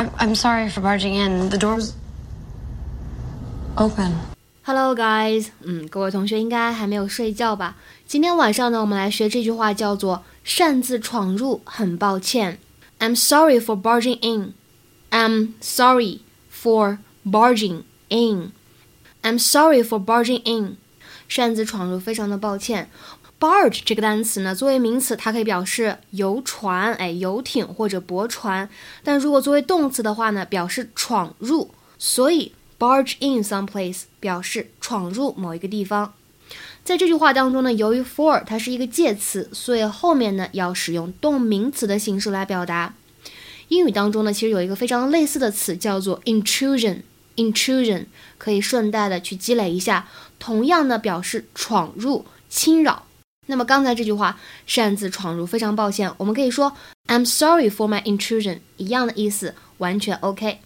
I, I'm sorry for barging in. The door's open. Hello, guys. 嗯，各位同学应该还没有睡觉吧？今天晚上呢，我们来学这句话，叫做“擅自闯入”，很抱歉。I'm sorry for barging in. I'm sorry for barging in. I'm sorry for barging in. 擅自闯入，非常的抱歉。barge 这个单词呢，作为名词，它可以表示游船，哎，游艇或者驳船。但如果作为动词的话呢，表示闯入。所以 barge in some place 表示闯入某一个地方。在这句话当中呢，由于 for 它是一个介词，所以后面呢要使用动名词的形式来表达。英语当中呢，其实有一个非常类似的词叫做 intrusion intrusion 可以顺带的去积累一下，同样呢表示闯入、侵扰。那么刚才这句话擅自闯入，非常抱歉，我们可以说 I'm sorry for my intrusion，一样的意思，完全 OK。